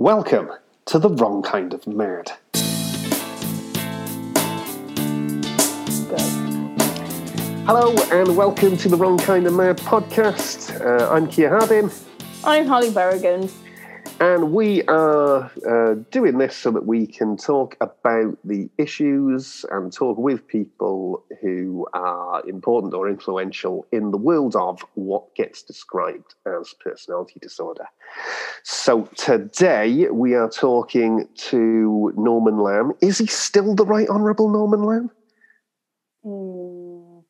Welcome to the wrong kind of mad. Hello and welcome to the Wrong Kind of Mad podcast. Uh, I'm Keir Hardin. I'm Holly Berrigan. And we are uh, doing this so that we can talk about the issues and talk with people who are important or influential in the world of what gets described as personality disorder. So today we are talking to Norman Lamb. Is he still the Right Honourable Norman Lamb? Mm,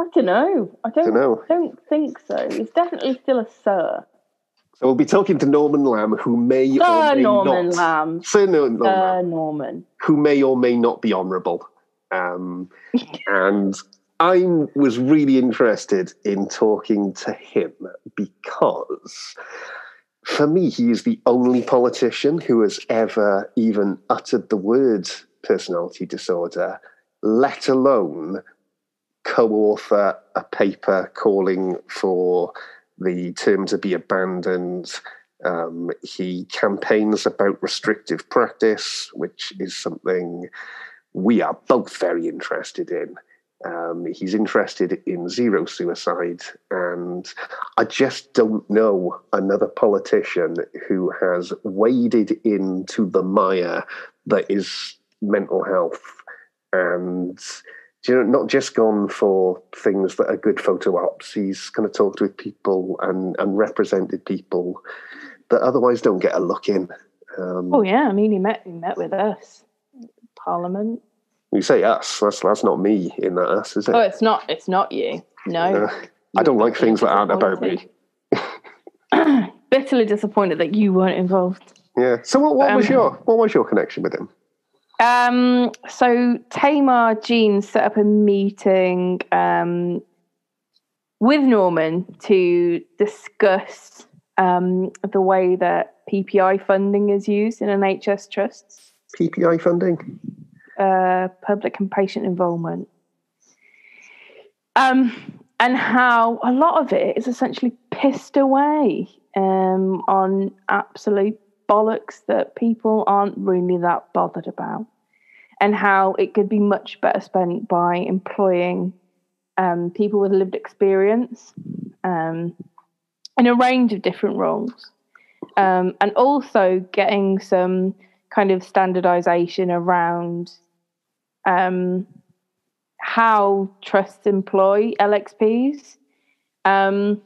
I don't know. I don't, Dunno. don't think so. He's definitely still a sir. So we'll be talking to Norman Lamb, who may or may Norman not. Lamb. Sir Norman Lamb. Sir Norman. who may or may not be honourable. Um, and I was really interested in talking to him because, for me, he is the only politician who has ever even uttered the word personality disorder, let alone co author a paper calling for the term to be abandoned. Um, he campaigns about restrictive practice, which is something we are both very interested in. Um, he's interested in zero suicide, and I just don't know another politician who has waded into the mire that is mental health and you know, not just gone for things that are good photo ops. He's kind of talked with people and, and represented people that otherwise don't get a look in. Um, Oh yeah, I mean he met he met with us. Parliament. You say us. That's that's not me in that us, is it? Oh, it's not it's not you. No. Uh, I don't like things that aren't about me. Bitterly disappointed that you weren't involved. Yeah. So what, what was Um, your what was your connection with him? Um, so Tamar Jean set up a meeting um, with Norman to discuss um, the way that PPI funding is used in NHS trusts, PPI funding. uh, public and patient involvement, um, and how a lot of it is essentially pissed away um, on absolute bollocks that people aren't really that bothered about, and how it could be much better spent by employing um, people with lived experience um, in a range of different roles, um, and also getting some kind of standardization around um, how trusts employ LXPs. Um,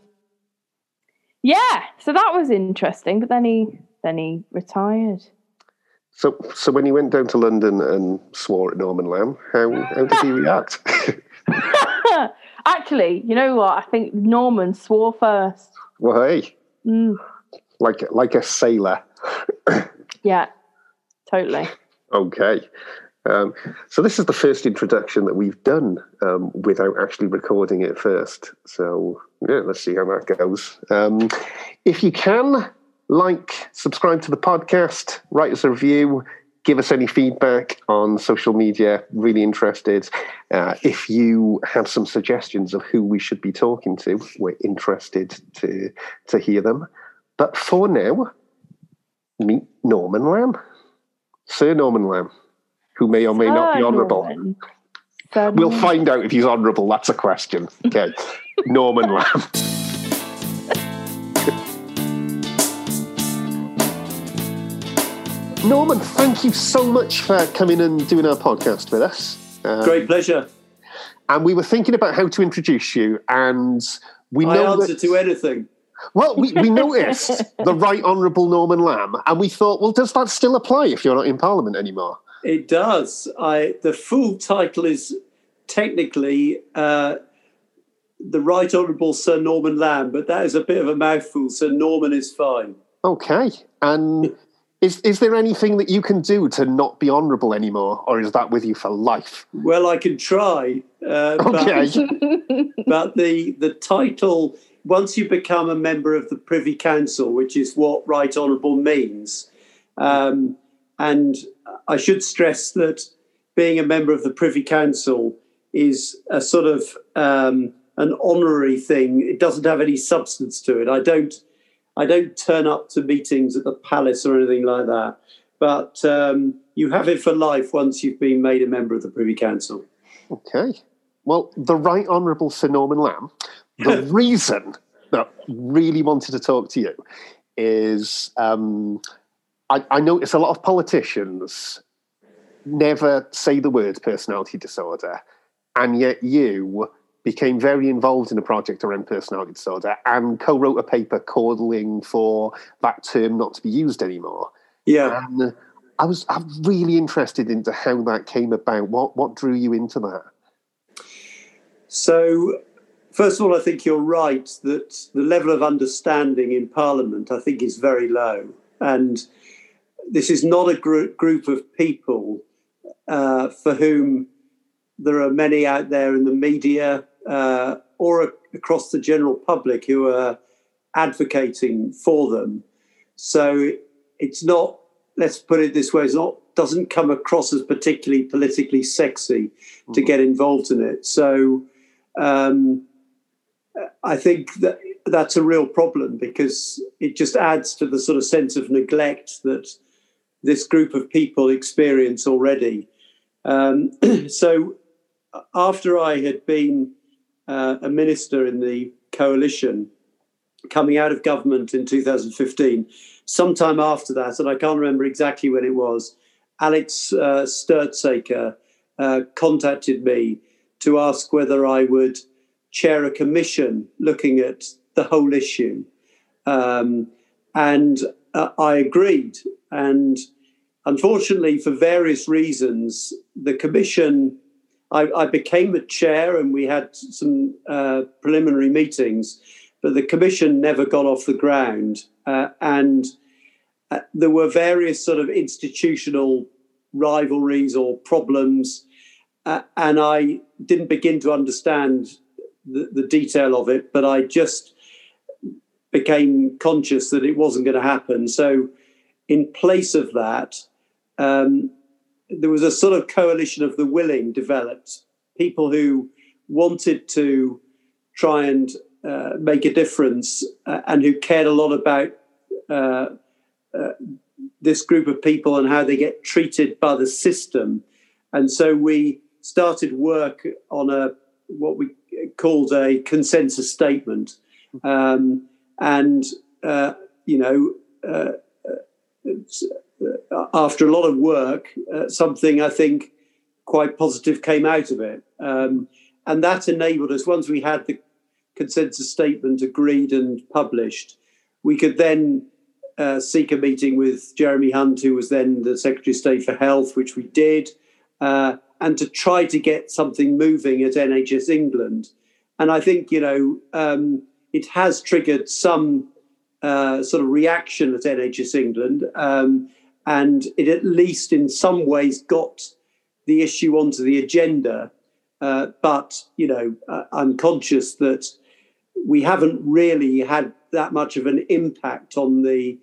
yeah, so that was interesting. But then he then he retired. So so when he went down to London and swore at Norman Lamb, how how did he react? Actually, you know what? I think Norman swore first. well, hey, Mm, like like a sailor. yeah, totally. Okay. Um, so this is the first introduction that we've done um, without actually recording it first. So yeah, let's see how that goes. Um, if you can, like, subscribe to the podcast, write us a review, give us any feedback on social media. Really interested. Uh, if you have some suggestions of who we should be talking to, we're interested to to hear them. But for now, meet Norman Lamb. Sir Norman Lamb, who may or may not be honourable. We'll find out if he's honourable. That's a question. Okay. Norman Lamb. Norman, thank you so much for coming and doing our podcast with us. Um, Great pleasure. And we were thinking about how to introduce you, and we I know answer that, to anything. well, we, we noticed the Right Honourable Norman Lamb, and we thought, well, does that still apply if you're not in Parliament anymore? It does. I the full title is technically uh, the Right Honourable Sir Norman Lamb, but that is a bit of a mouthful. Sir Norman is fine. Okay. And is is there anything that you can do to not be honourable anymore, or is that with you for life? Well, I can try, uh, Okay. but, but the the title once you become a member of the Privy Council, which is what Right Honourable means, um, and I should stress that being a member of the Privy Council is a sort of um, an honorary thing. It doesn't have any substance to it. I don't. I don't turn up to meetings at the palace or anything like that. But um, you have it for life once you've been made a member of the Privy Council. Okay. Well, the Right Honourable Sir Norman Lamb, the reason that really wanted to talk to you is um, I, I notice a lot of politicians never say the word personality disorder, and yet you became very involved in a project around personality disorder and co-wrote a paper calling for that term not to be used anymore. Yeah. And I was I'm really interested into how that came about. What what drew you into that? So first of all, I think you're right that the level of understanding in Parliament, I think, is very low. And this is not a gr- group of people uh, for whom there are many out there in the media uh, or across the general public who are advocating for them. So it's not, let's put it this way, it's not doesn't come across as particularly politically sexy mm-hmm. to get involved in it. So um, I think that that's a real problem because it just adds to the sort of sense of neglect that this group of people experience already. Um, so after I had been uh, a minister in the coalition, coming out of government in 2015, sometime after that, and I can't remember exactly when it was, Alex uh, Stirzaker uh, contacted me to ask whether I would chair a commission looking at the whole issue. Um, and uh, I agreed. And unfortunately, for various reasons, the commission, I, I became a chair and we had some uh, preliminary meetings, but the commission never got off the ground. Uh, and uh, there were various sort of institutional rivalries or problems. Uh, and I didn't begin to understand the, the detail of it, but I just became conscious that it wasn't going to happen. So, in place of that, um, there was a sort of coalition of the willing developed people who wanted to try and uh, make a difference uh, and who cared a lot about uh, uh this group of people and how they get treated by the system. And so we started work on a what we called a consensus statement. Um, and, uh, you know, uh, after a lot of work, uh, something I think quite positive came out of it. Um, and that enabled us, once we had the consensus statement agreed and published, we could then uh, seek a meeting with Jeremy Hunt, who was then the Secretary of State for Health, which we did, uh, and to try to get something moving at NHS England. And I think, you know, um, it has triggered some uh, sort of reaction at NHS England. Um, and it at least in some ways got the issue onto the agenda. Uh, but, you know, uh, I'm conscious that we haven't really had that much of an impact on the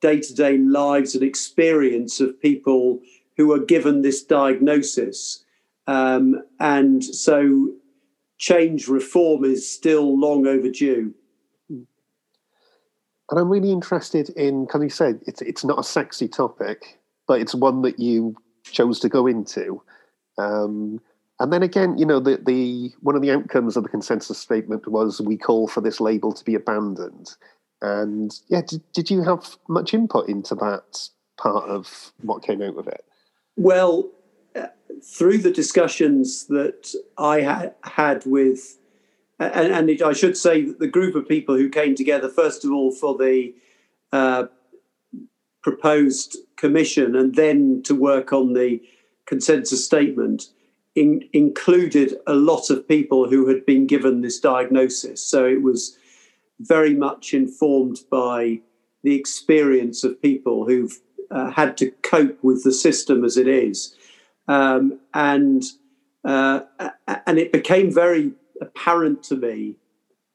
day to day lives and experience of people who are given this diagnosis. Um, and so change reform is still long overdue. And I'm really interested in, can you said, it's, it's not a sexy topic, but it's one that you chose to go into. Um, and then again, you know, the, the one of the outcomes of the consensus statement was we call for this label to be abandoned. And yeah, did, did you have much input into that part of what came out of it? Well, uh, through the discussions that I ha- had with, and, and it, I should say that the group of people who came together, first of all, for the uh, proposed commission and then to work on the consensus statement, in, included a lot of people who had been given this diagnosis. So it was very much informed by the experience of people who've uh, had to cope with the system as it is, um, and uh, and it became very apparent to me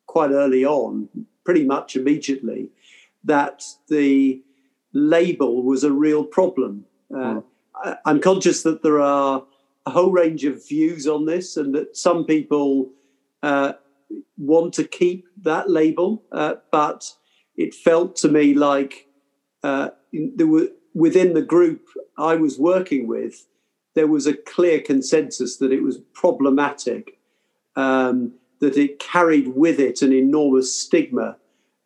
quite early on, pretty much immediately, that the label was a real problem. Uh, mm. I, I'm conscious that there are a whole range of views on this, and that some people uh, want to keep that label, uh, but it felt to me like uh, there were within the group I was working with, there was a clear consensus that it was problematic, um, that it carried with it an enormous stigma,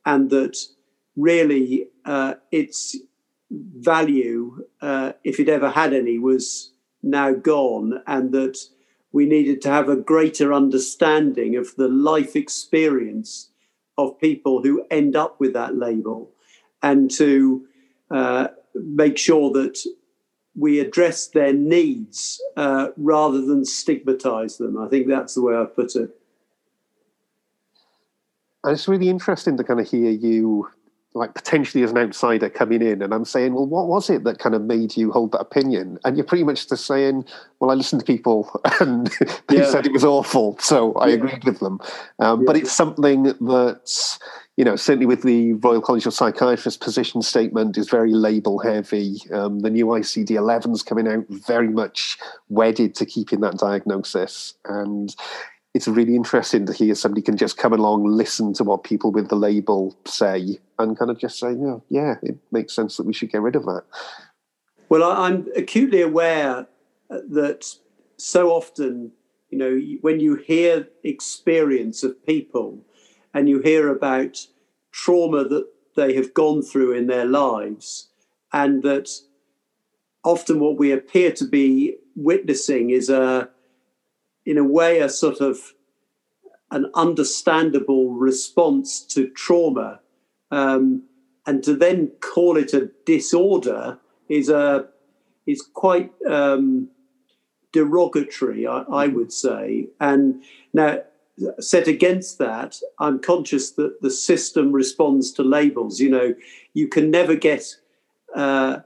and that really uh, its value, uh, if it ever had any, was now gone, and that we needed to have a greater understanding of the life experience of people who end up with that label and to uh, make sure that we address their needs uh, rather than stigmatize them. I think that's the way I put it. And it's really interesting to kind of hear you like potentially as an outsider coming in and I'm saying, well, what was it that kind of made you hold that opinion? And you're pretty much just saying, well, I listened to people and they yeah. said it was awful, so I yeah. agreed with them. Um, yeah. But it's something that, you know, certainly with the Royal College of Psychiatrists position statement is very label heavy. Um, the new ICD 11's coming out very much wedded to keeping that diagnosis. And it's really interesting to hear somebody can just come along, listen to what people with the label say, and kind of just say, yeah, yeah, it makes sense that we should get rid of that. Well, I'm acutely aware uh, that so often, you know, when you hear experience of people and you hear about trauma that they have gone through in their lives, and that often what we appear to be witnessing is a in a way, a sort of an understandable response to trauma. Um, and to then call it a disorder is a is quite um, derogatory, I, I, would say. And now, set against that, I'm conscious that the system responds to labels. You know, you can never get uh,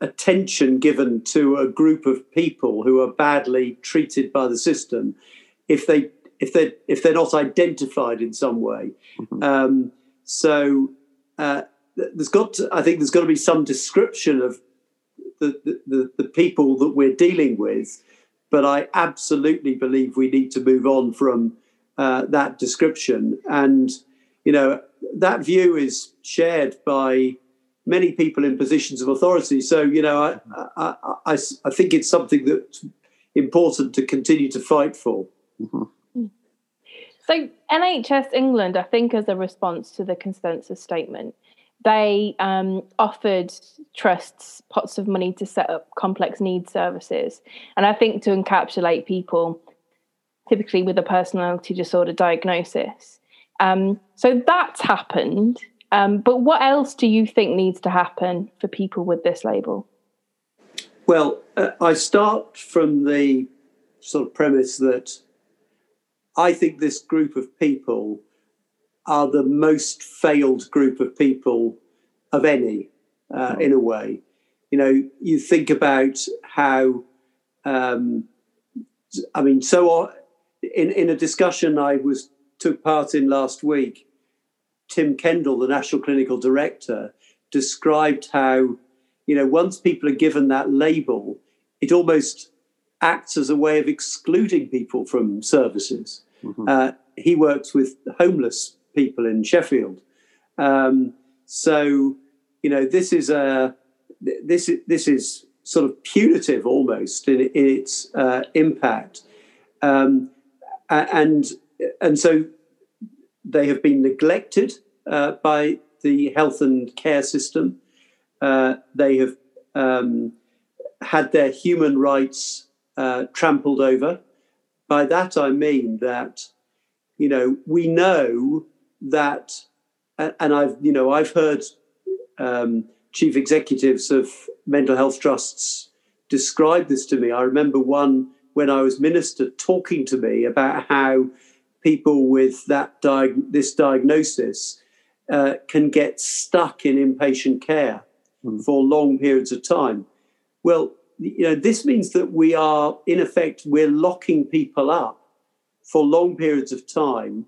attention given to a group of people who are badly treated by the system if they if they if they're not identified in some way. Mm-hmm. Um, so uh, there's got to, I think there's got to be some description of the, the, the people that we're dealing with, but I absolutely believe we need to move on from uh, that description. And you know that view is shared by many people in positions of authority. So, you know, I, I, I, I think it's something that's important to continue to fight for. Mm-hmm. So, NHS England, I think, as a response to the consensus statement, they um, offered trusts pots of money to set up complex needs services. And I think to encapsulate people typically with a personality disorder diagnosis. Um, so that's happened. Um, but what else do you think needs to happen for people with this label? Well, uh, I start from the sort of premise that I think this group of people are the most failed group of people of any, uh, in a way. You know, you think about how, um, I mean, so in in a discussion I was took part in last week, Tim Kendall, the National Clinical Director, described how, you know, once people are given that label, it almost acts as a way of excluding people from services. Mm-hmm. Uh, he works with homeless people in Sheffield. Um, so, you know, this is a this this is sort of punitive almost in, in its uh, impact, um, and and so they have been neglected uh, by the health and care system. Uh, they have um, had their human rights uh, trampled over. By that I mean that, you know, we know that, and I've, you know, I've heard um, chief executives of mental health trusts describe this to me. I remember one when I was minister talking to me about how people with that diag- this diagnosis uh, can get stuck in inpatient care mm. for long periods of time. Well, you know, this means that we are, in effect, we're locking people up for long periods of time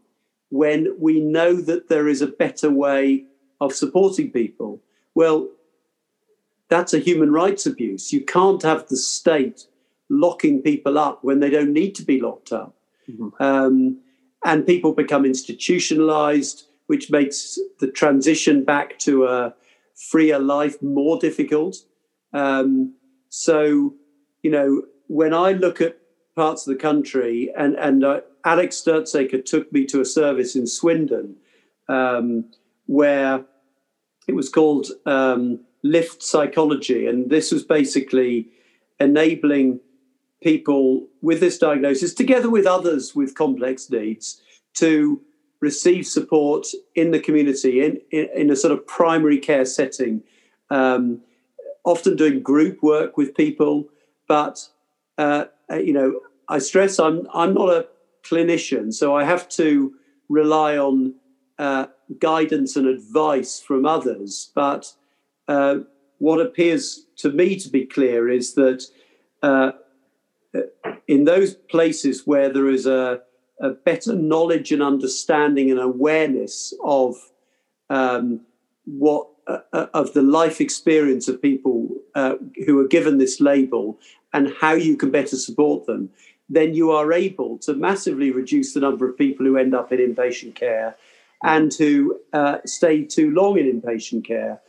when we know that there is a better way of supporting people. Well, that's a human rights abuse. You can't have the state locking people up when they don't need to be locked up. Mm-hmm. Um, and people become institutionalized. which makes the transition back to a freer life more difficult. Um, so, you know, when I look at parts of the country, and and uh, Alex Stirzaker took me to a service in Swindon um, where it was called um, Lift Psychology, and this was basically enabling people with this diagnosis, together with others with complex needs, to receive support in the community in, in, in a sort of primary care setting, um, often doing group work with people. But, uh, you know, I stress I'm, I'm not a clinician, so I have to rely on uh, guidance and advice from others. But uh, what appears to me to be clear is that uh, in those places where there is a, a, better knowledge and understanding and awareness of um, what uh, uh, of the life experience of people uh, who are given this label and how you can better support them, then you are able to massively reduce the number of people who end up in inpatient care and who uh, stay too long in inpatient care.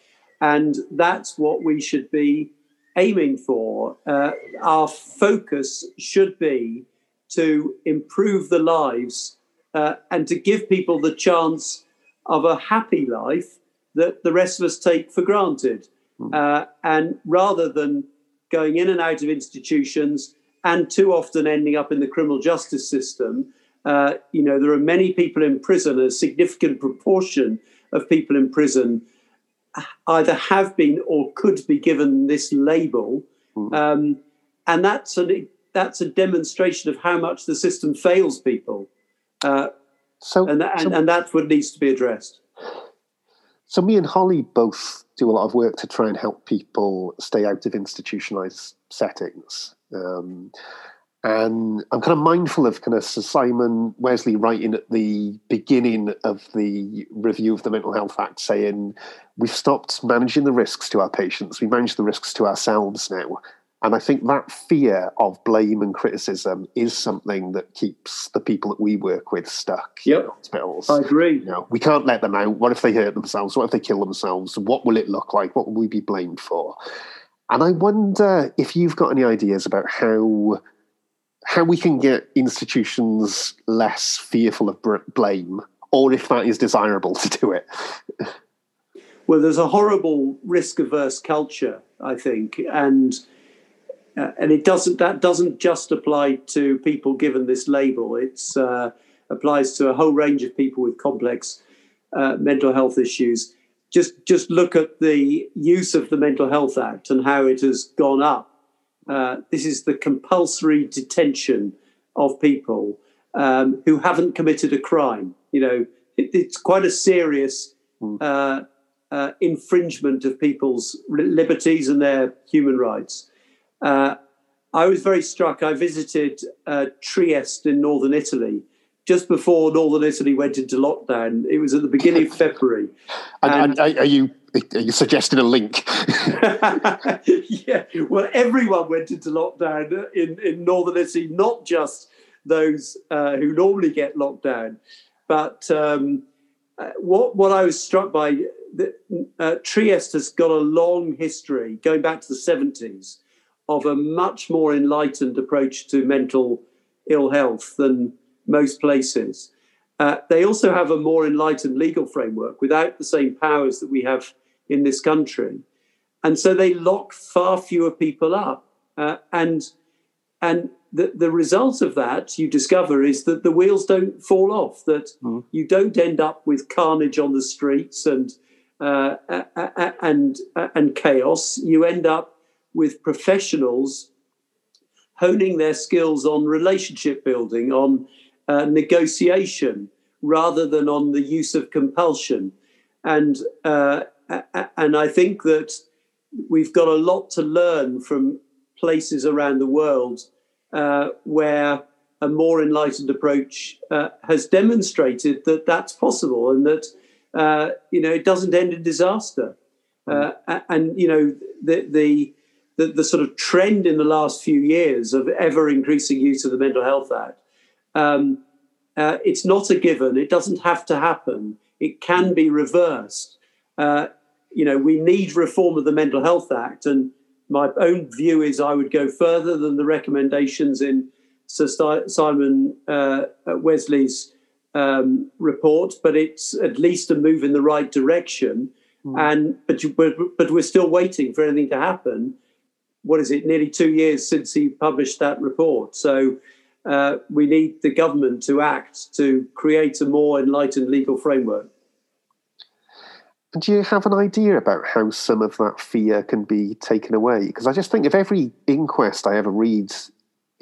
And that's what we should be aiming for. Uh, our focus should be to improve the lives uh, and to give people the chance of a happy life that the rest of us take for granted. Hmm. Uh, and rather than going in and out of institutions and too often ending up in the criminal justice system, uh, you know, there are many people in prison, a significant proportion of people in prison either have been or could be given this label, mm. um, and that's a that's a demonstration of how much the system fails people. Uh, so, and, that, so, and, and that's what needs to be addressed. So, me and Holly both do a lot of work to try and help people stay out of institutionalized settings. Um, and I'm kind of mindful of kind of Sir Simon Wessely writing at the beginning of the review of the Mental Health Act saying, We've stopped managing the risks to our patients, we manage the risks to ourselves now. And I think that fear of blame and criticism is something that keeps the people that we work with stuck yep. in hospitals. I agree. You know, we can't let them out. What if they hurt themselves? What if they kill themselves? What will it look like? What will we be blamed for? And I wonder if you've got any ideas about how how we can get institutions less fearful of blame, or if that is desirable to do it. well, there's a horrible risk-averse culture, I think, and uh, and it doesn't that doesn't just apply to people given this label. It uh, applies to a whole range of people with complex uh, mental health issues. Just just look at the use of the Mental Health Act and how it has gone up uh, this is the compulsory detention of people um, who haven't committed a crime. You know, it, it's quite a serious hmm. uh, uh, infringement of people's liberties and their human rights. Uh, I was very struck. I visited uh, Trieste in northern Italy just before northern Italy went into lockdown. It was at the beginning of February. And, and, are you you suggesting a link? yeah, well, everyone went into lockdown in, in northern Italy, not just those uh, who normally get locked down. But um, uh, what what I was struck by, uh, Trieste has got a long history, going back to the seventies, of a much more enlightened approach to mental ill health than most places. Uh, they also have a more enlightened legal framework without the same powers that we have in this country. And so they lock far fewer people up. Uh, and and the, the result of that, you discover, is that the wheels don't fall off, that mm. you don't end up with carnage on the streets and, uh, and, and chaos. You end up with professionals honing their skills on relationship building, on uh, negotiation, rather than on the use of compulsion. And uh, and I think that we've got a lot to learn from places around the world uh, where a more enlightened approach uh, has demonstrated that that's possible and that uh, you know it doesn't end in disaster. Mm. and you know the, the the, the sort of trend in the last few years of ever increasing use of the Mental Health Act. Um, uh, it's not a given. It doesn't have to happen it can be reversed. Uh, you know, we need reform of the Mental Health Act, and my own view is I would go further than the recommendations in Sir Simon uh, Wessely's um, report, but it's at least a move in the right direction. Mm. And but, you, but but we're still waiting for anything to happen. What is it? Nearly two years since he published that report. So uh, we need the government to act to create a more enlightened legal framework. Do you have an idea about how some of that fear can be taken away? Because I just think if every inquest I ever read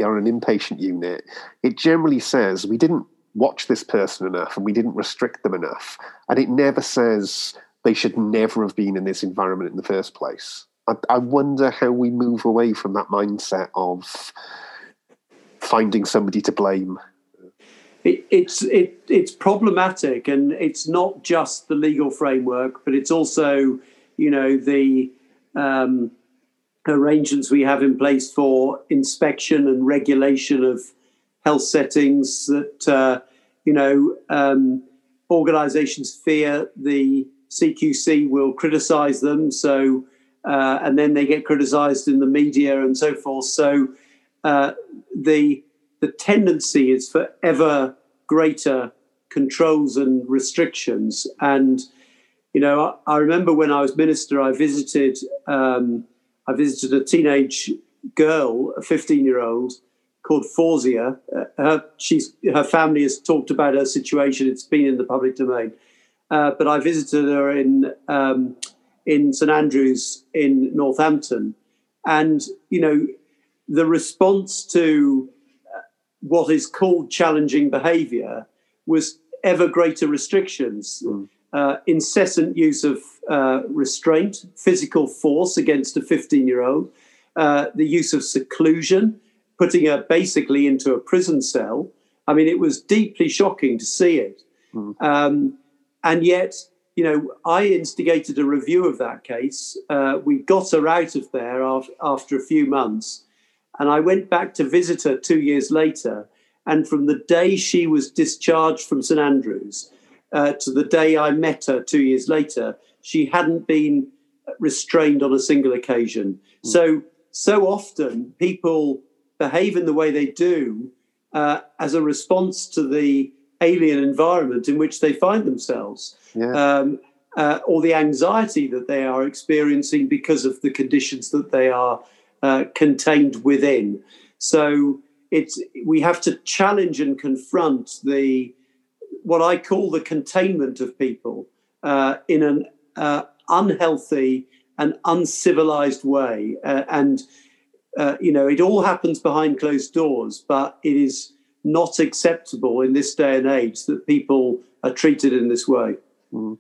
on an inpatient unit, it generally says we didn't watch this person enough and we didn't restrict them enough. And it never says they should never have been in this environment in the first place. I, I wonder how we move away from that mindset of finding somebody to blame. It, it's it, it's problematic, and it's not just the legal framework, but it's also you know the um, arrangements we have in place for inspection and regulation of health settings that uh, you know um, organisations fear the CQC will criticise them, so uh, and then they get criticised in the media and so forth. So uh, the the tendency is for ever greater controls and restrictions. And you know, I, I remember when I was minister, I visited um, I visited a teenage girl, a fifteen year old called Fawzia. Uh, her, she's, her family has talked about her situation. It's been in the public domain. Uh, but I visited her in um, in St Andrews in Northampton, and you know the response to what is called challenging behaviour was ever greater restrictions, mm. uh, incessant use of uh, restraint, physical force against a 15 year old, uh, the use of seclusion, putting her basically into a prison cell. I mean, it was deeply shocking to see it. Mm. Um, and yet, you know, I instigated a review of that case. Uh, we got her out of there after, after a few months. And I went back to visit her two years later. And from the day she was discharged from St Andrews uh, to the day I met her two years later, she hadn't been restrained on a single occasion. Mm. So, so often people behave in the way they do uh, as a response to the alien environment in which they find themselves, yeah. um, uh, or the anxiety that they are experiencing because of the conditions that they are uh, contained within. So it's we have to challenge and confront the what I call the containment of people uh, in an uh, unhealthy and uncivilized way, uh, and uh, you know, it all happens behind closed doors, but it is not acceptable in this day and age that people are treated in this way. Mm.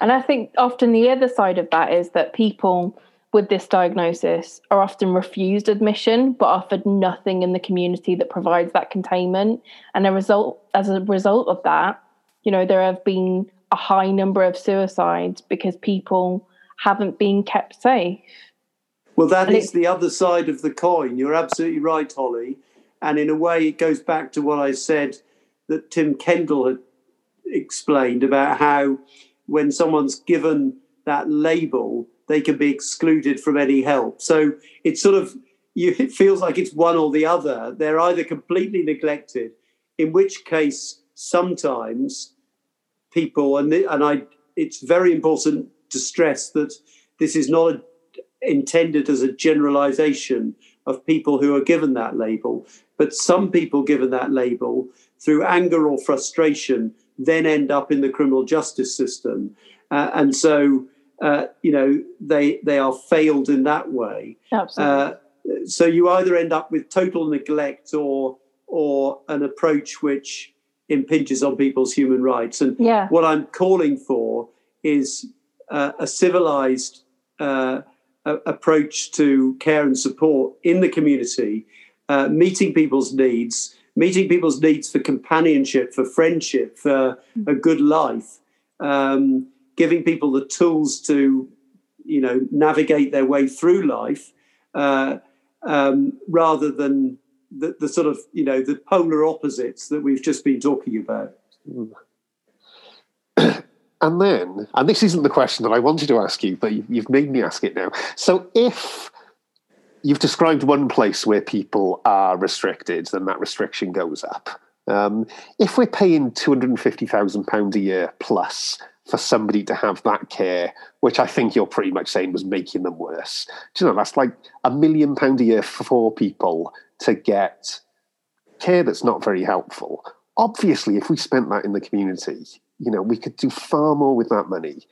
And I think often the other side of that is that people with this diagnosis are often refused admission but offered nothing in the community that provides that containment and a result as a result of that you know there have been a high number of suicides because people haven't been kept safe well, that and is it, the other side of the coin. You're absolutely right, Holly. And in a way, it goes back to what I said that Tim Kendall had explained about how when someone's given that label, they can be excluded from any help. So it's sort of, you, it feels like it's one or the other. They're either completely neglected, in which case, sometimes people, and, and I, it's very important to stress that this is not a intended as a generalization of people who are given that label. But some people given that label through anger or frustration then end up in the criminal justice system. Uh, and so, uh, you know, they, they are failed in that way. Absolutely. Uh, so you either end up with total neglect or or an approach which impinges on people's human rights. And yeah. what I'm calling for is uh, a civilized uh, approach to care and support in the community, uh, meeting people's needs, meeting people's needs for companionship, for friendship, for a good life, um, giving people the tools to, you know, navigate their way through life, uh, um, rather than the, the, sort of, you know, the polar opposites that we've just been talking about. and then, and this isn't the question that I wanted to ask you, but you've made me ask it now. So if you've described one place where people are restricted, then that restriction goes up. Um, if we're paying two hundred and fifty thousand pounds a year plus for somebody to have that care, which I think you're pretty much saying was making them worse. Do you know that's like a million pound a year for four people to get care that's not very helpful. Obviously, if we spent that in the community, you know, we could do far more with that money.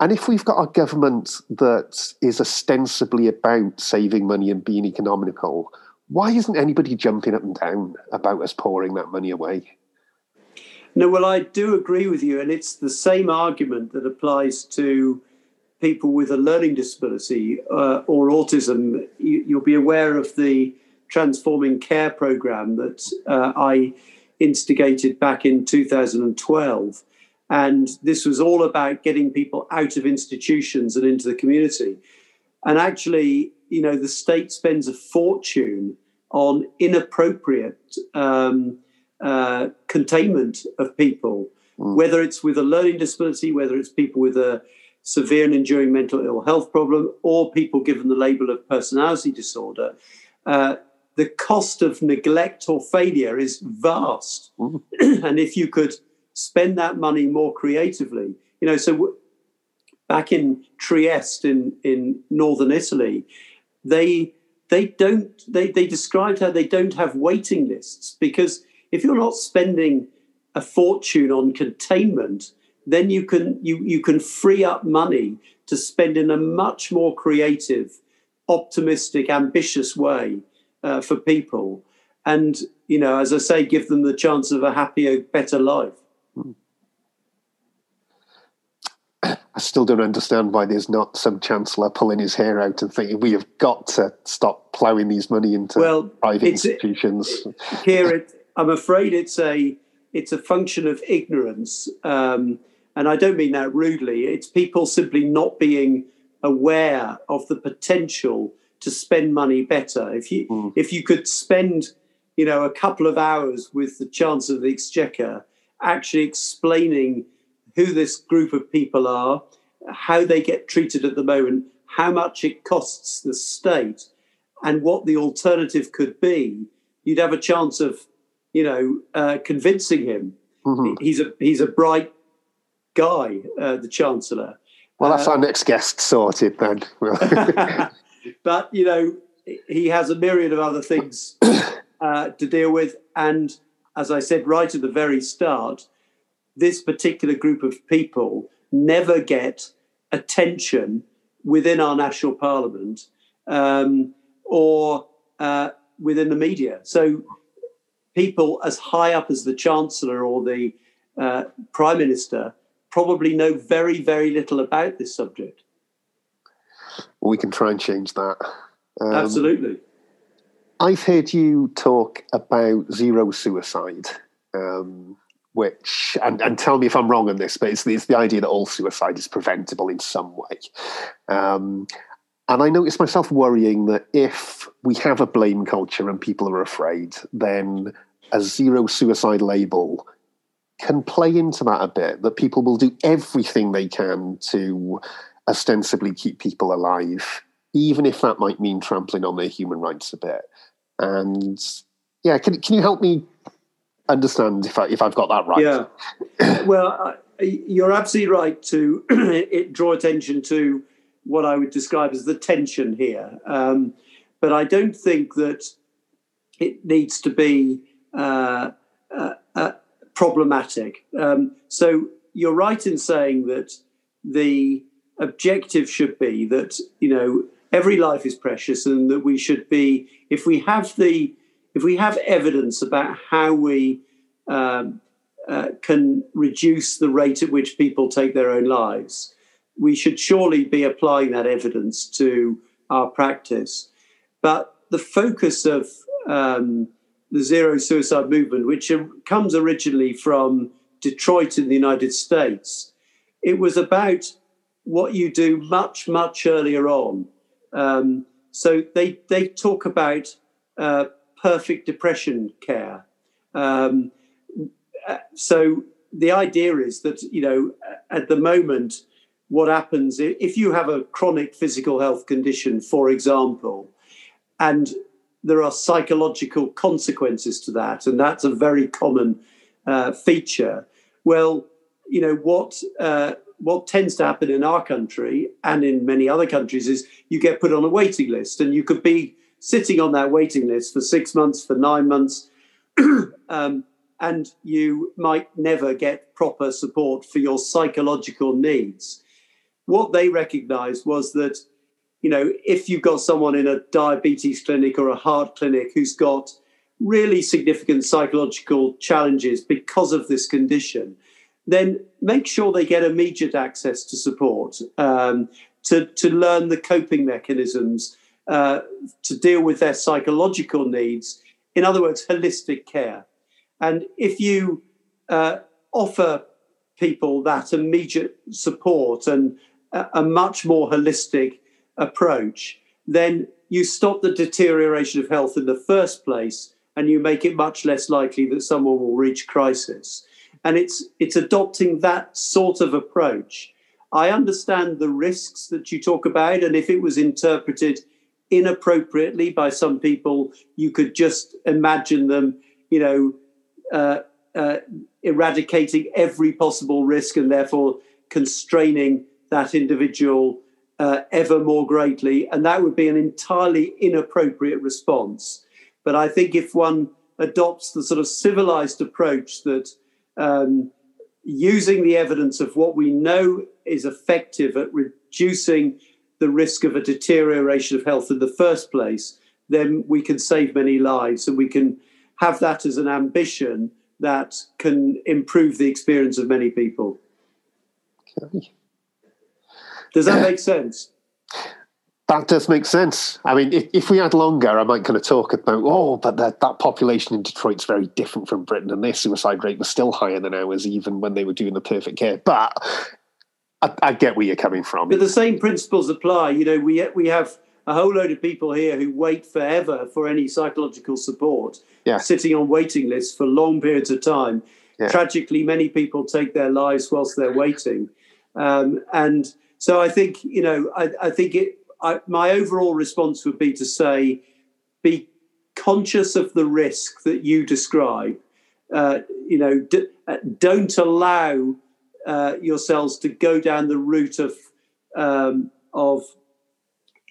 And if we've got a government that is ostensibly about saving money and being economical, why isn't anybody jumping up and down about us pouring that money away? No, well, I do agree with you. And it's the same argument that applies to people with a learning disability uh, or autism. You, will be aware of the Transforming Care program that uh, I instigated back in 2012. And this was all about getting people out of institutions and into the community. And actually, you know, the state spends a fortune on inappropriate um, uh, containment of people, mm. whether it's with a learning disability, whether it's people with a severe and enduring mental ill health problem, or people given the label of personality disorder. Uh, the cost of neglect or failure is vast. Mm. and if you could spend that money more creatively, you know, so w- back in Trieste in, in northern Italy, they they don't they, they described how they don't have waiting lists because if you're not spending a fortune on containment, then you can you you can free up money to spend in a much more creative, optimistic, ambitious way uh, for people, and you know, as I say, give them the chance of a happier, better life. I still don't understand why there's not some chancellor pulling his hair out and thinking we have got to stop ploughing these money into well, private institutions. Here, it, I'm afraid it's a it's a function of ignorance, um, and I don't mean that rudely. It's people simply not being aware of the potential to spend money better. If you mm. if you could spend, you know, a couple of hours with the Chancellor of the Exchequer actually explaining who this group of people are, how they get treated at the moment, how much it costs the state, and what the alternative could be, you'd have a chance of you know, uh, convincing him. Mm-hmm. He's a he's a bright guy, uh, the chancellor. Well, that's uh, our next guest sorted then. but you know, he has a myriad of other things uh, to deal with, and as I said right at the very start, this particular group of people never get attention within our national parliament um, or uh, within the media. So people as high up as the Chancellor or the uh, Prime Minister probably know very, very little about this subject. Well, we can try and change that. Um, Absolutely. I've heard you talk about zero suicide, um, which, and, and, tell me if I'm wrong on this, but it's, it's, the idea that all suicide is preventable in some way. Um, and I noticed myself worrying that if we have a blame culture and people are afraid, then a zero suicide label can play into that a bit, that people will do everything they can to ostensibly keep people alive, even if that might mean trampling on their human rights a bit. And yeah, can, can you help me understand if, I, if I've got that right? Yeah. well, uh, you're absolutely right to it, draw attention to what I would describe as the tension here. Um, but I don't think that it needs to be uh, uh, uh, problematic. Um, so you're right in saying that the objective should be that you know every life is precious and that we should be if we have the if we have evidence about how we um, uh, can reduce the rate at which people take their own lives, we should surely be applying that evidence to our practice. But the focus of um, the zero suicide movement, which comes originally from Detroit in the United States, it was about what you do much, much earlier on. Um, so they, they talk about uh, perfect depression care. Um, so the idea is that you know at the moment what happens if you have a chronic physical health condition for example and there are psychological consequences to that and that's a very common uh, feature well you know what uh, what tends to happen in our country and in many other countries is you get put on a waiting list and you could be sitting on that waiting list for six months for nine months um, and you might never get proper support for your psychological needs. What they recognized was that, you know, if you've got someone in a diabetes clinic or a heart clinic who's got really significant psychological challenges because of this condition, then make sure they get immediate access to support, um, to, to learn the coping mechanisms, uh, to deal with their psychological needs. In other words, holistic care. And if you uh, offer people that immediate support and a, a much more holistic approach, then you stop the deterioration of health in the first place and you make it much less likely that someone will reach crisis. And it's, it's adopting that sort of approach. I understand the risks that you talk about, and if it was interpreted inappropriately by some people, you could just imagine them, you know, uh, uh, eradicating every possible risk and therefore constraining that individual uh, ever more greatly. And that would be an entirely inappropriate response. But I think if one adopts the sort of civilized approach that um, using the evidence of what we know is effective at reducing the risk of a deterioration of health in the first place, then we can save many lives and we can have that as an ambition that can improve the experience of many people. Okay. Does that make sense? That does make sense. I mean, if, if we had longer, I might kind of talk about, oh, but that, that population in Detroit's very different from Britain, and their suicide rate was still higher than ours, even when they were doing the perfect care. But I, I get where you're coming from. But the same principles apply. You know, we we have a whole load of people here who wait forever for any psychological support, yeah. sitting on waiting lists for long periods of time. Yeah. Tragically, many people take their lives whilst they're waiting. Um, and so I think, you know, I, I think it, I, my overall response would be to say, be conscious of the risk that you describe. Uh, you know, d- uh, don't allow uh, yourselves to go down the route of um, of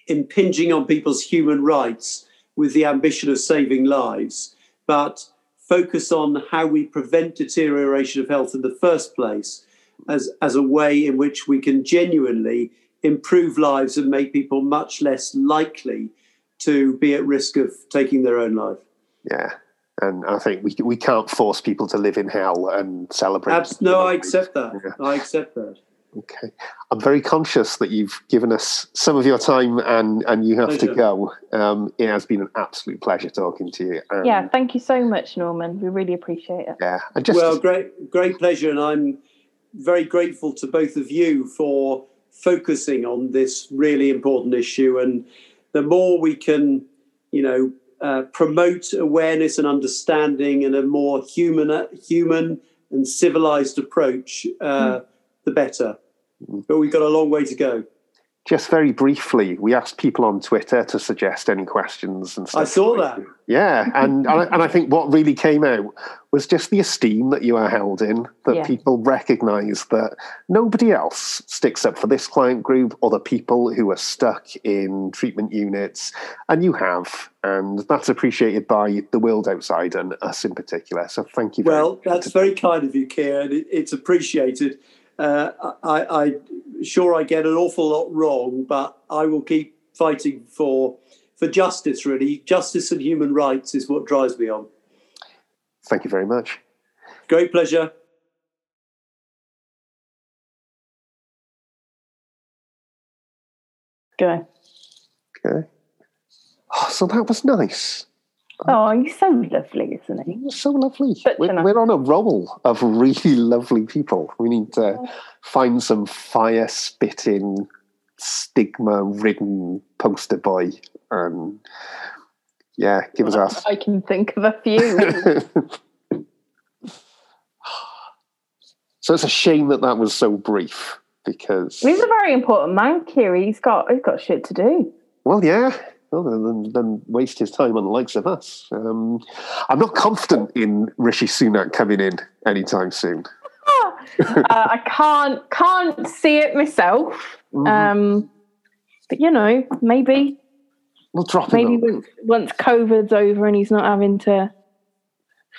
impinging on people's human rights with the ambition of saving lives, but focus on how we prevent deterioration of health in the first place as, as a way in which we can genuinely improve lives and make people much less likely to be at risk of taking their own life. Yeah. And I think we we can't force people to live in hell and celebrate. Abs- no, I accept that. Yeah. I accept that. Okay. I'm very conscious that you've given us some of your time and, and you have pleasure. to go. Um, it has been an absolute pleasure talking to you. And yeah, thank you so much, Norman. We really appreciate it. Yeah. Just, well, great, great pleasure. And I'm very grateful to both of you for focusing on this really important issue. And the more we can, you know, uh, promote awareness and understanding and a more human, human and civilized approach, uh, mm. the better but we've got a long way to go. Just very briefly, we asked people on Twitter to suggest any questions and stuff. I saw that. Yeah, and and, I, think what really came out was just the esteem that you are held in. That yeah. people recognise that nobody else sticks up for this client group or the people who are stuck in treatment units, and you have, and that's appreciated by the world outside and us in particular. So thank you. well, that's very kind of you, Kieran. It's appreciated uh, I, I sure I get an awful lot wrong, but I will keep fighting for for justice. Really, justice and human rights is what drives me on. Thank you very much. Great pleasure. Go. Okay. Oh, so that was nice. Oh, he's so lovely, isn't he? so lovely. We're, we're, on a roll of really lovely people. We need to find some fire spitting, stigma ridden poster boy. Um, yeah, give well, us. I can think of a few. So it's a shame that that was so brief because. He's a very important man, Kiri. He's got he's got shit to do. Well, yeah. Well, then, then waste his time on the likes of us. Um, I'm not confident in Rishi Sunak coming in anytime soon. uh, I can't can't see it myself. Mhm. Um, but you know, maybe we'll drop maybe once, once COVID's over and he's not having to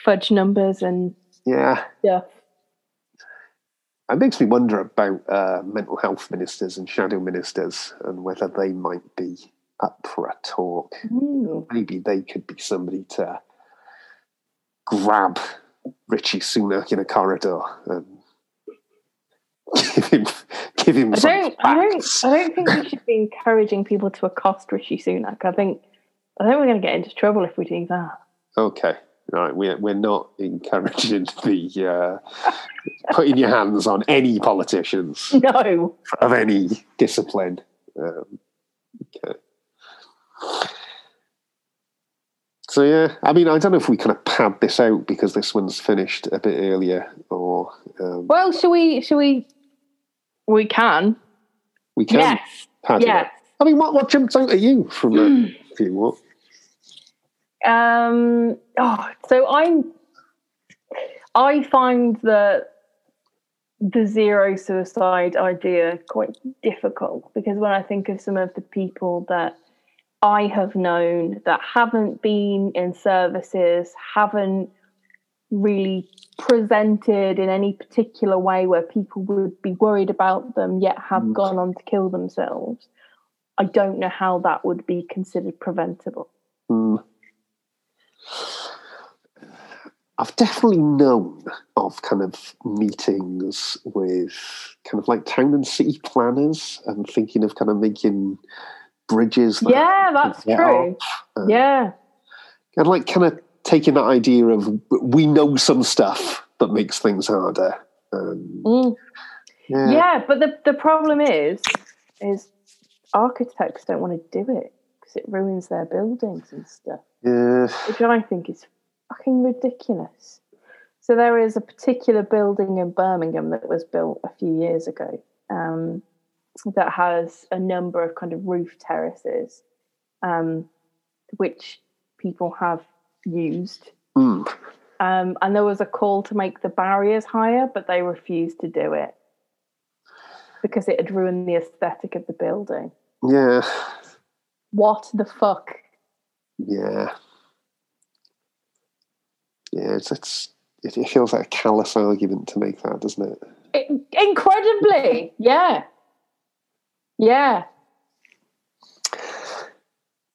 fudge numbers and Yeah. stuff. It makes me wonder about uh, mental health ministers and shadow ministers and whether they might be up for a talk. Ooh. Maybe they could be somebody to grab Rishi Sunak in a corridor and give him give him I some don't, I don't. I don't think we should be encouraging people to accost Rishi Sunak. I think, I think we're going to get into trouble if we do that. Okay. All right, we're we're not encouraging the uh, putting your hands on any politicians No, of any discipline. Um, okay. So yeah, I mean, I don't know if we kind of pad this out because this one's finished a bit earlier, or um, well, should we? Should we? We can. we can yes. pad. Yes. I mean, what what jumps out at you from that view? What? Um. Oh, so I'm. I find that the zero suicide idea quite difficult because when I think of some of the people that I have known that haven't been in services, haven't really presented in any particular way where people would be worried about them, yet have Mm. gone on to kill themselves, I don't know how that would be considered preventable. Hmm. I've definitely known of kind of meetings with kind of like town and city planners and thinking of kind of making bridges. that Yeah, that's true. off Yeah. and like kind of taking that idea of we know some stuff that makes things harder. Um, Mm. yeah. Yeah, but the, the problem is, is architects don't want to do it because it ruins their buildings and stuff, yeah. which I think is fucking ridiculous. So there is a particular building in Birmingham that was built a few years ago um, that has a number of kind of roof terraces, um, which people have used. Mm. Um, and there was a call to make the barriers higher, but they refused to do it because it had ruined the aesthetic of the building. Yeah. What the fuck? Yeah. Yeah, it's, it's it it feels like a callous argument to make that, doesn't it? I- incredibly, yeah, yeah.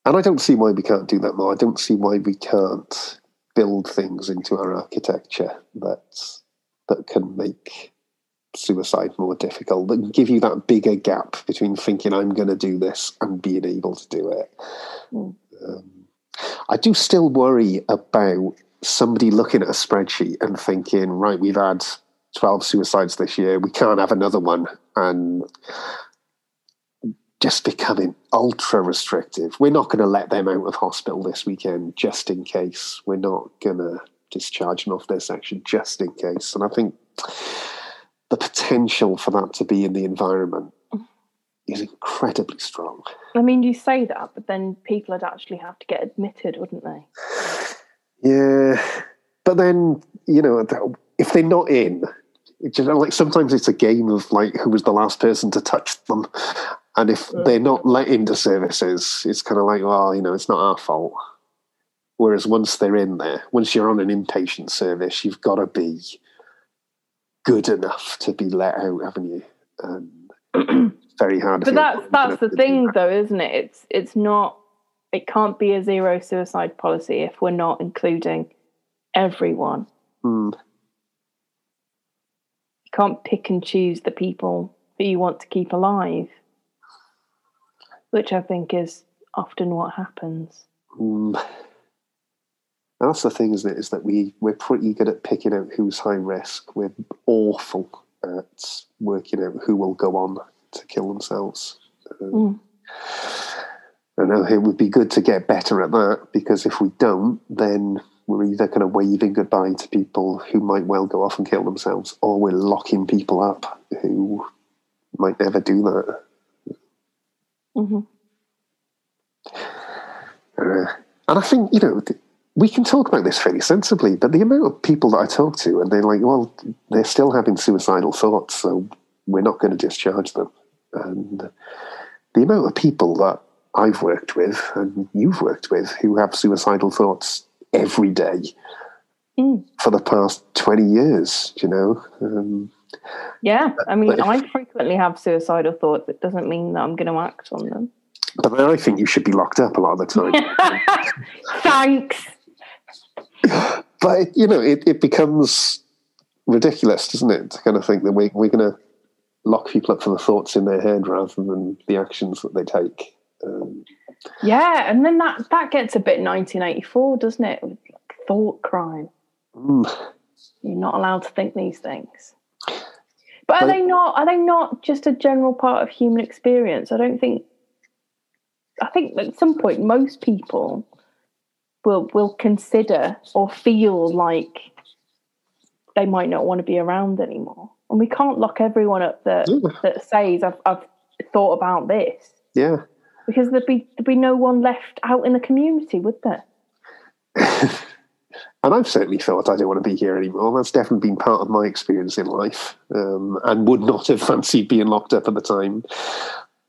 And I don't see why we can't do that more. I don't see why we can't build things into our architecture that that can make suicide more difficult, that can give you that bigger gap between thinking I'm going to do this and being able to do it. Mm. Um, I do still worry about somebody looking at a spreadsheet and thinking, right, we've had 12 suicides this year, we can't have another one, and just becoming ultra restrictive. We're not going to let them out of hospital this weekend just in case. We're not going to discharge them off their section just in case. And I think the potential for that to be in the environment is incredibly strong. I mean, you say that, but then people would actually have to get admitted, wouldn't they? Yeah, but then you know if they're not in, it's just like sometimes it's a game of like who was the last person to touch them, and if they're not let into services, it's kind of like well, you know, it's not our fault. Whereas once they're in there, once you're on an inpatient service, you've got to be good enough to be let out, haven't you? And very hard. But that's that's the thing, that. though, isn't it? It's it's not. It can't be a zero suicide policy if we're not including everyone. Hmm. You can't pick and choose the people that you want to keep alive, which I think is often what happens. Mm. That's the thing, isn't it? Is that we we're pretty good at picking out who's high risk. We're awful at working out who will go on to kill themselves. Um, Mm. I know it would be good to get better at that because if we don't, then we're either kind of waving goodbye to people who might well go off and kill themselves, or we're locking people up who might never do that. Hmm Uh, and I think, you know, we can talk about this fairly sensibly, but the amount of people that I talk to and they're like, well, they're still having suicidal thoughts, so we're not going to discharge them. And the amount of people that I've worked with and you've worked with who have suicidal thoughts every day Mm. for the past 20 years, you know. Um, Yeah, I mean, if- I frequently have suicidal thoughts. It doesn't mean that I'm going to act on them. but then I think you should be locked up a lot of the time. Thanks. but, you know, it, it becomes ridiculous, doesn't it, to kind of think that we, we're going to lock people up for the thoughts in their head rather than the actions that they take. Um, Yeah, and then that that gets a bit 1984, doesn't it? Like thought crime. mm, You're not allowed to think these things. But are they not? Are they not just a general part of human experience? I don't think. I think at some point most people will will consider or feel like they might not want to be around anymore, and we can't lock everyone up that Yeah. that says I've I've thought about this yeah. because there'd be there'd be no one left out in the community, would there? And I've certainly thought I don't want to be here anymore. That's definitely been part of my experience in life um, and would not have fancied being locked up at the time.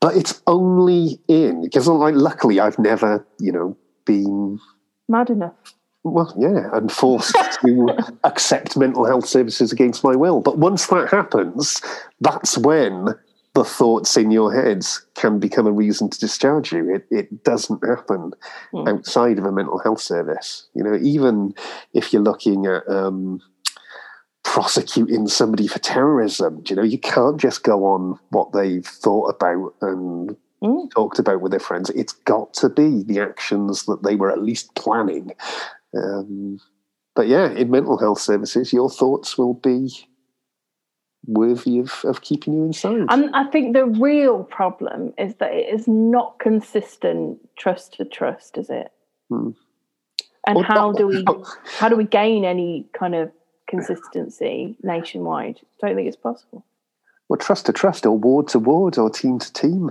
But it's only in, because like, luckily I've never, you know, been Mad enough. Well, yeah, and forced to accept mental health services against my will. But once that happens, that's when the thoughts in your heads can become a reason to discharge you. It, it doesn't happen Hmm. outside of a mental health service. You know, even if you're looking at um, prosecuting somebody for terrorism, you know, you can't just go on what they've thought about and Mm. talked about with their friends. It's got to be the actions that they were at least planning. Um, but yeah, in mental health services, your thoughts will be worthy of, of keeping you inside. And I think the real problem is that it is not consistent trust to trust, is it? Hmm. And Well, how do we how do we gain any kind of consistency nationwide? Don't think it's possible. well, trust to trust, or ward to ward, or team to team.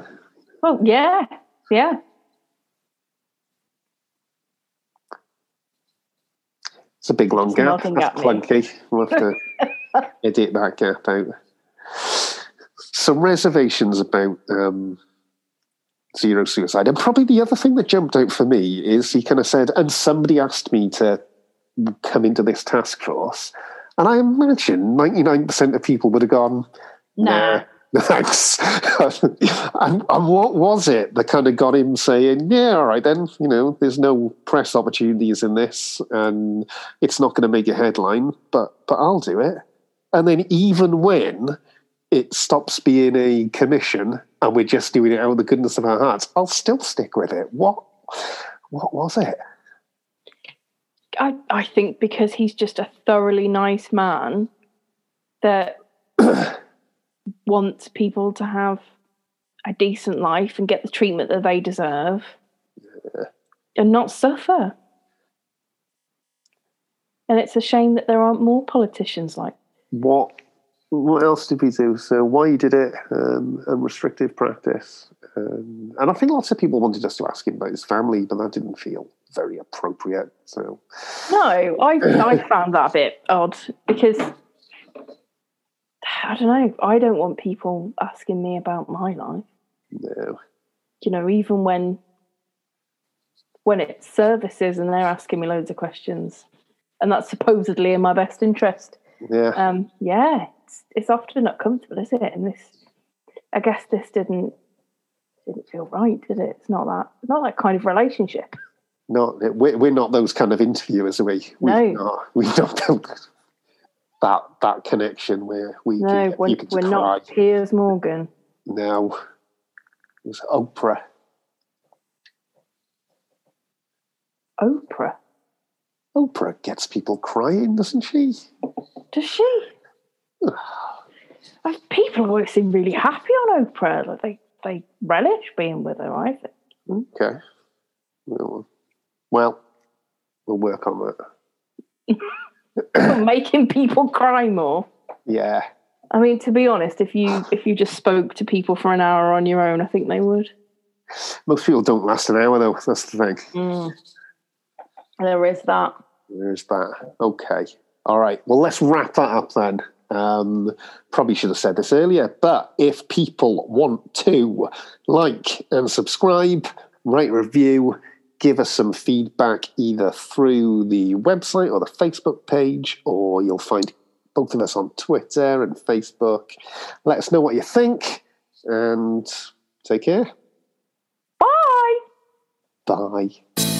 Well, yeah, yeah. It's a big long It's gap. That's clunky. We'll have to edit that gap out. Some reservations about um, zero suicide. And probably the other thing that jumped out for me is he kind of said, and somebody asked me to come into this task force. And I imagine 99% of people would have gone, Nah. Nah, thanks. and, and what was it that kind of got him saying, yeah, all right then, you know, there's no press opportunities in this and it's not going to make a headline, but but I'll do it. And then even when it stops being a commission and we're just doing it out of the goodness of our hearts, I'll still stick with it. What what was it? I, I think because he's just a thoroughly nice man that wants people to have a decent life and get the treatment that they deserve and not suffer. And it's a shame that there aren't more politicians like What what else did we do? So why he did it, um, and restrictive practice. Um, and I think lots of people wanted us to ask him about his family, but that didn't feel very appropriate. So No, I I found that a bit odd because I don't know. I don't want people asking me about my life. no. You know, even when when it's services and they're asking me loads of questions, and that's supposedly in my best interest. Yeah. Um, yeah, it's, it's often not comfortable, is it? And this, I guess, this didn't didn't feel right, did it? It's not that not that kind of relationship. Not we're, we're not those kind of interviewers, are we? We No. not. We don't have that that connection where we no, can, we're, we're not Piers Morgan. No, it was Oprah. Oprah. Oprah gets people crying, doesn't she? Does she? Uh, People always seem really happy on Oprah. Like they, they relish being with her, I think. Okay. Well, well, we'll work on that. making people cry more. Yeah. I mean, to be honest, if you if you just spoke to people for an hour on your own, I think they would. Most people don't last an hour though. That's the thing. Mm. There is that. There's that. Okay. All right. Well, let's wrap that up then. Um, probably should have said this earlier, but if people want to like and subscribe, write a review, give us some feedback either through the website or the Facebook page, or you'll find both of us on Twitter and Facebook. Let us know what you think and take care. Bye. Bye.